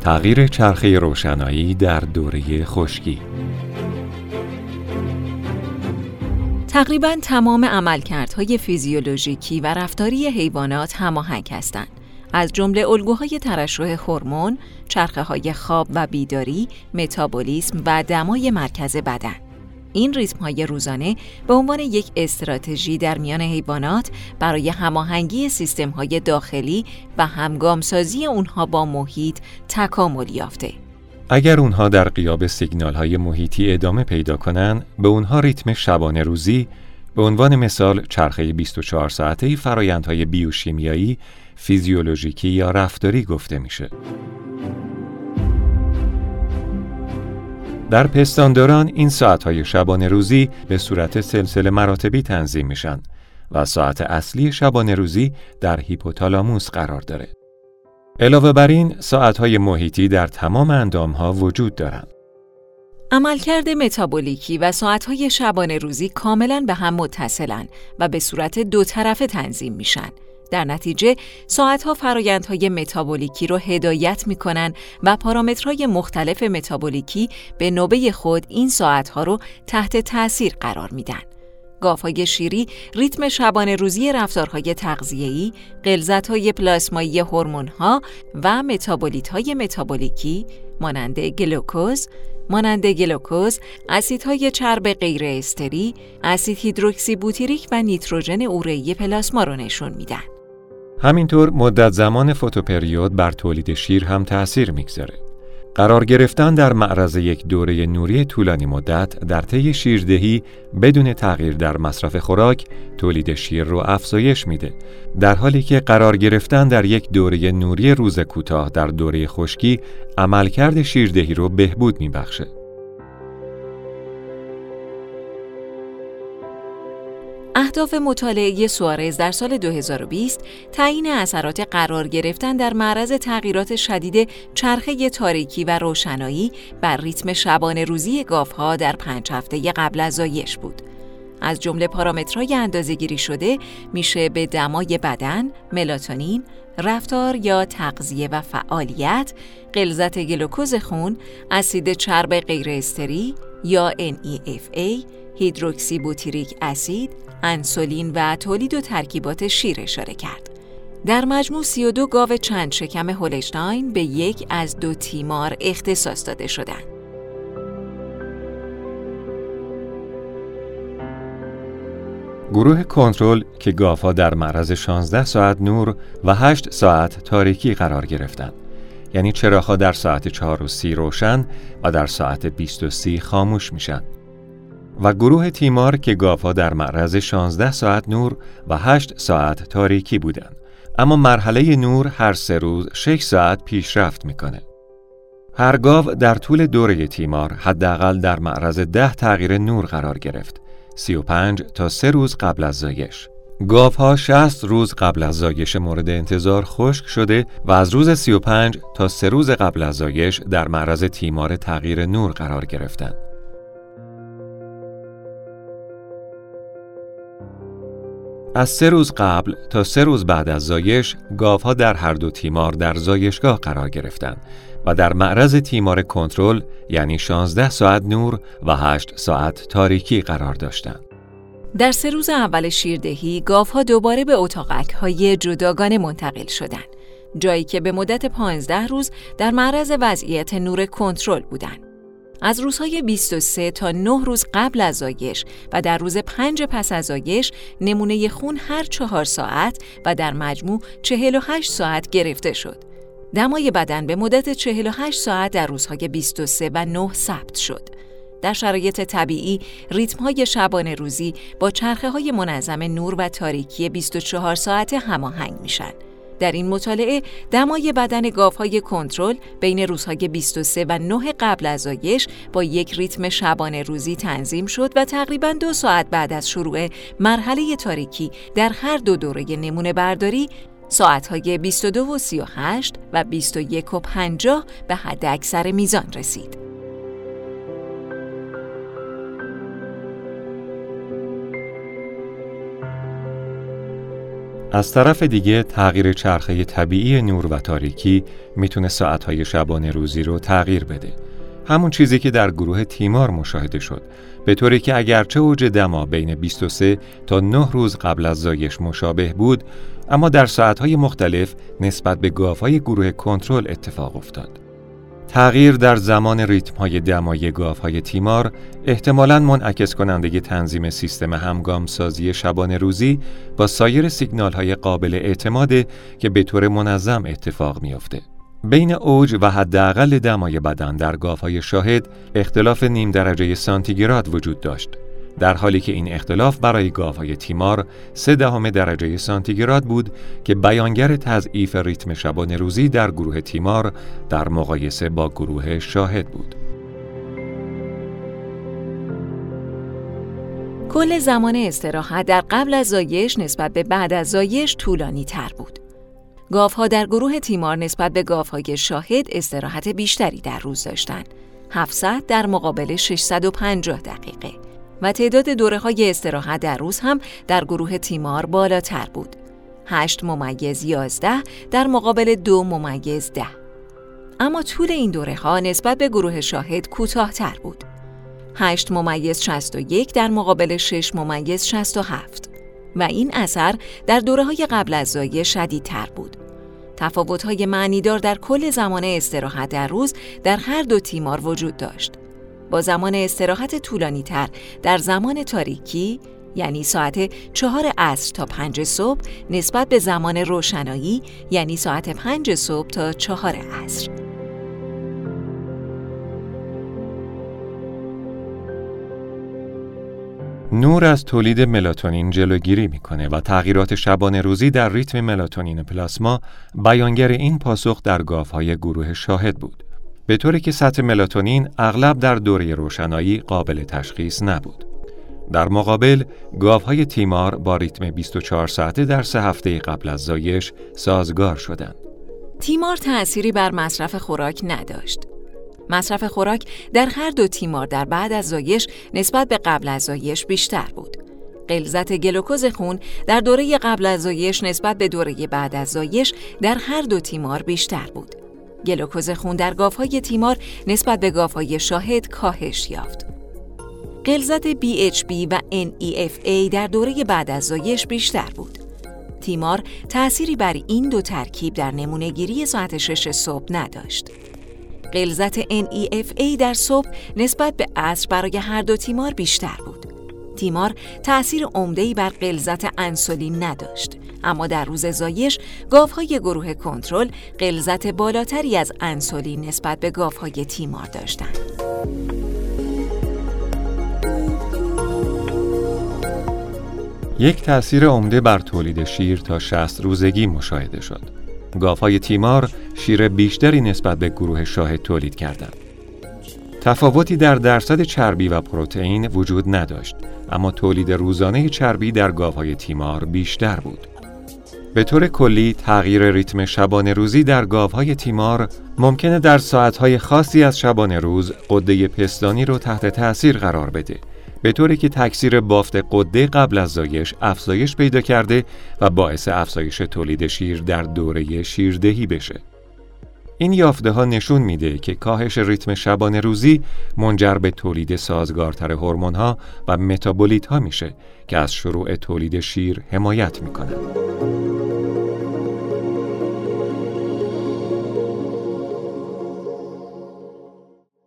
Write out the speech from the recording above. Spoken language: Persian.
تغییر چرخه روشنایی در دوره خشکی تقریبا تمام عملکردهای فیزیولوژیکی و رفتاری حیوانات هماهنگ هستند. از جمله الگوهای ترشح هورمون، چرخه های خواب و بیداری، متابولیسم و دمای مرکز بدن. این ریتم های روزانه به عنوان یک استراتژی در میان حیوانات برای هماهنگی سیستم های داخلی و همگامسازی اونها با محیط تکامل یافته. اگر اونها در قیاب سیگنال های محیطی ادامه پیدا کنند، به اونها ریتم شبانه روزی به عنوان مثال چرخه 24 ساعته فرایندهای بیوشیمیایی، فیزیولوژیکی یا رفتاری گفته میشه. در پستانداران این ساعتهای شبانه روزی به صورت سلسله مراتبی تنظیم میشن و ساعت اصلی شبانه روزی در هیپوتالاموس قرار داره. علاوه بر این ساعتهای محیطی در تمام اندامها وجود دارند. عملکرد متابولیکی و ساعتهای شبانه روزی کاملا به هم متصلن و به صورت دو طرفه تنظیم میشن. در نتیجه ساعتها فرایندهای متابولیکی رو هدایت می‌کنن و پارامترهای مختلف متابولیکی به نوبه خود این ساعتها رو تحت تأثیر قرار میدن. گاوهای شیری ریتم شبانه روزی رفتارهای تغذیه‌ای، غلظت‌های پلاسمایی هورمون‌ها و متابولیت‌های متابولیکی مانند گلوکوز، مانند گلوکوز، اسیدهای چرب غیر استری، اسید هیدروکسی بوتیریک و نیتروژن اورئی پلاسما رو نشون میدن. همینطور مدت زمان فوتوپریود بر تولید شیر هم تأثیر می‌گذاره. قرار گرفتن در معرض یک دوره نوری طولانی مدت در طی شیردهی بدون تغییر در مصرف خوراک تولید شیر رو افزایش میده در حالی که قرار گرفتن در یک دوره نوری روز کوتاه در دوره خشکی عملکرد شیردهی رو بهبود میبخشه اهداف مطالعه سوارز در سال 2020 تعیین اثرات قرار گرفتن در معرض تغییرات شدید چرخه تاریکی و روشنایی بر ریتم شبانه روزی گاوها در پنج هفته قبل از زایش بود. از جمله پارامترهای اندازه‌گیری شده میشه به دمای بدن، ملاتونین، رفتار یا تغذیه و فعالیت، غلظت گلوکوز خون، اسید چرب غیر استری یا NEFA، هیدروکسی بوتیریک اسید، انسولین و تولید و ترکیبات شیر اشاره کرد. در مجموع 32 گاو چند شکم هولشتاین به یک از دو تیمار اختصاص داده شدند. گروه کنترل که گاوها در معرض 16 ساعت نور و 8 ساعت تاریکی قرار گرفتند. یعنی چراغها در ساعت 4 و 30 روشن و در ساعت 20 و 30 خاموش میشن. و گروه تیمار که گاوها در معرض 16 ساعت نور و 8 ساعت تاریکی بودند. اما مرحله نور هر سه روز 6 ساعت پیشرفت می‌کنه. هر گاو در طول دوره تیمار حداقل در معرض 10 تغییر نور قرار گرفت. 35 تا 3 روز قبل از زایش. گاوها 60 روز قبل از زایش مورد انتظار خشک شده و از روز 35 تا 3 روز قبل از زایش در معرض تیمار تغییر نور قرار گرفتند. از سه روز قبل تا سه روز بعد از زایش گاوها در هر دو تیمار در زایشگاه قرار گرفتند و در معرض تیمار کنترل یعنی 16 ساعت نور و 8 ساعت تاریکی قرار داشتند. در سه روز اول شیردهی گاوها دوباره به اتاقک های جداگانه منتقل شدند جایی که به مدت 15 روز در معرض وضعیت نور کنترل بودند. از روزهای 23 تا 9 روز قبل از زایش و در روز 5 پس از زایش نمونه خون هر چهار ساعت و در مجموع 48 ساعت گرفته شد. دمای بدن به مدت 48 ساعت در روزهای 23 و 9 ثبت شد. در شرایط طبیعی ریتم های شبانه روزی با چرخه های منظم نور و تاریکی 24 ساعت هماهنگ میشن. در این مطالعه دمای بدن گاوهای کنترل بین روزهای 23 و 9 قبل از زایش با یک ریتم شبانه روزی تنظیم شد و تقریبا دو ساعت بعد از شروع مرحله تاریکی در هر دو دوره نمونه برداری ساعتهای 22 و 38 و 21 و 50 به حد اکثر میزان رسید. از طرف دیگه تغییر چرخه طبیعی نور و تاریکی می‌تونه ساعتهای شبانه روزی رو تغییر بده. همون چیزی که در گروه تیمار مشاهده شد به طوری که اگرچه اوج دما بین 23 تا 9 روز قبل از زایش مشابه بود اما در ساعتهای مختلف نسبت به گاوهای گروه کنترل اتفاق افتاد. تغییر در زمان ریتم های دمای گاف های تیمار احتمالاً منعکس کننده تنظیم سیستم همگام سازی شبانه روزی با سایر سیگنال های قابل اعتماده که به طور منظم اتفاق میافته. بین اوج و حداقل دمای بدن در گاف های شاهد اختلاف نیم درجه سانتیگراد وجود داشت در حالی که این اختلاف برای گاوهای تیمار سه دهم درجه سانتیگراد بود که بیانگر تضعیف ریتم شبانه روزی در گروه تیمار در مقایسه با گروه شاهد بود. کل زمان استراحت در قبل از زایش نسبت به بعد از زایش طولانی تر بود. گاوها در گروه تیمار نسبت به گاوهای شاهد استراحت بیشتری در روز داشتند. 700 در مقابل 650 دقیقه. و تعداد دوره های استراحت در روز هم در گروه تیمار بالاتر بود. 8 ممیز 11 در مقابل دو ممیز 10. اما طول این دوره ها نسبت به گروه شاهد کوتاهتر بود. 8 ممیز 61 در مقابل 6 ممیز 67 و این اثر در دوره های قبل از زایه شدیدتر بود. تفاوت های معنیدار در کل زمان استراحت در روز در هر دو تیمار وجود داشت. با زمان استراحت طولانی تر در زمان تاریکی یعنی ساعت چهار عصر تا پنج صبح نسبت به زمان روشنایی یعنی ساعت پنج صبح تا چهار عصر. نور از تولید ملاتونین جلوگیری می‌کنه و تغییرات شبانه روزی در ریتم ملاتونین پلاسما بیانگر این پاسخ در گاوهای گروه شاهد بود. به طوری که سطح ملاتونین اغلب در دوره روشنایی قابل تشخیص نبود. در مقابل، گاوهای تیمار با ریتم 24 ساعته در سه هفته قبل از زایش سازگار شدند. تیمار تأثیری بر مصرف خوراک نداشت. مصرف خوراک در هر دو تیمار در بعد از زایش نسبت به قبل از زایش بیشتر بود. غلظت گلوکوز خون در دوره قبل از زایش نسبت به دوره بعد از زایش در هر دو تیمار بیشتر بود. گلوکوز خون در گاوهای تیمار نسبت به گاوهای شاهد کاهش یافت. غلظت BHB و NEFA در دوره بعد از زایش بیشتر بود. تیمار تأثیری بر این دو ترکیب در نمونهگیری ساعت 6 صبح نداشت. غلظت NEFA در صبح نسبت به عصر برای هر دو تیمار بیشتر بود. تیمار تأثیر عمده‌ای بر غلظت انسولین نداشت. اما در روز زایش گاوهای گروه کنترل غلظت بالاتری از انسولین نسبت به گاوهای تیمار داشتند. یک تأثیر عمده بر تولید شیر تا 60 روزگی مشاهده شد. گاوهای تیمار شیر بیشتری نسبت به گروه شاهد تولید کردند. تفاوتی در درصد چربی و پروتئین وجود نداشت، اما تولید روزانه چربی در گاوهای تیمار بیشتر بود. به طور کلی تغییر ریتم شبانه روزی در گاوهای تیمار ممکنه در ساعتهای خاصی از شبانه روز قده پستانی رو تحت تأثیر قرار بده به طوری که تکثیر بافت قده قبل از زایش افزایش پیدا کرده و باعث افزایش تولید شیر در دوره شیردهی بشه. این یافته ها نشون میده که کاهش ریتم شبانه روزی منجر به تولید سازگارتر هورمون ها و متابولیت ها میشه که از شروع تولید شیر حمایت می‌کنن.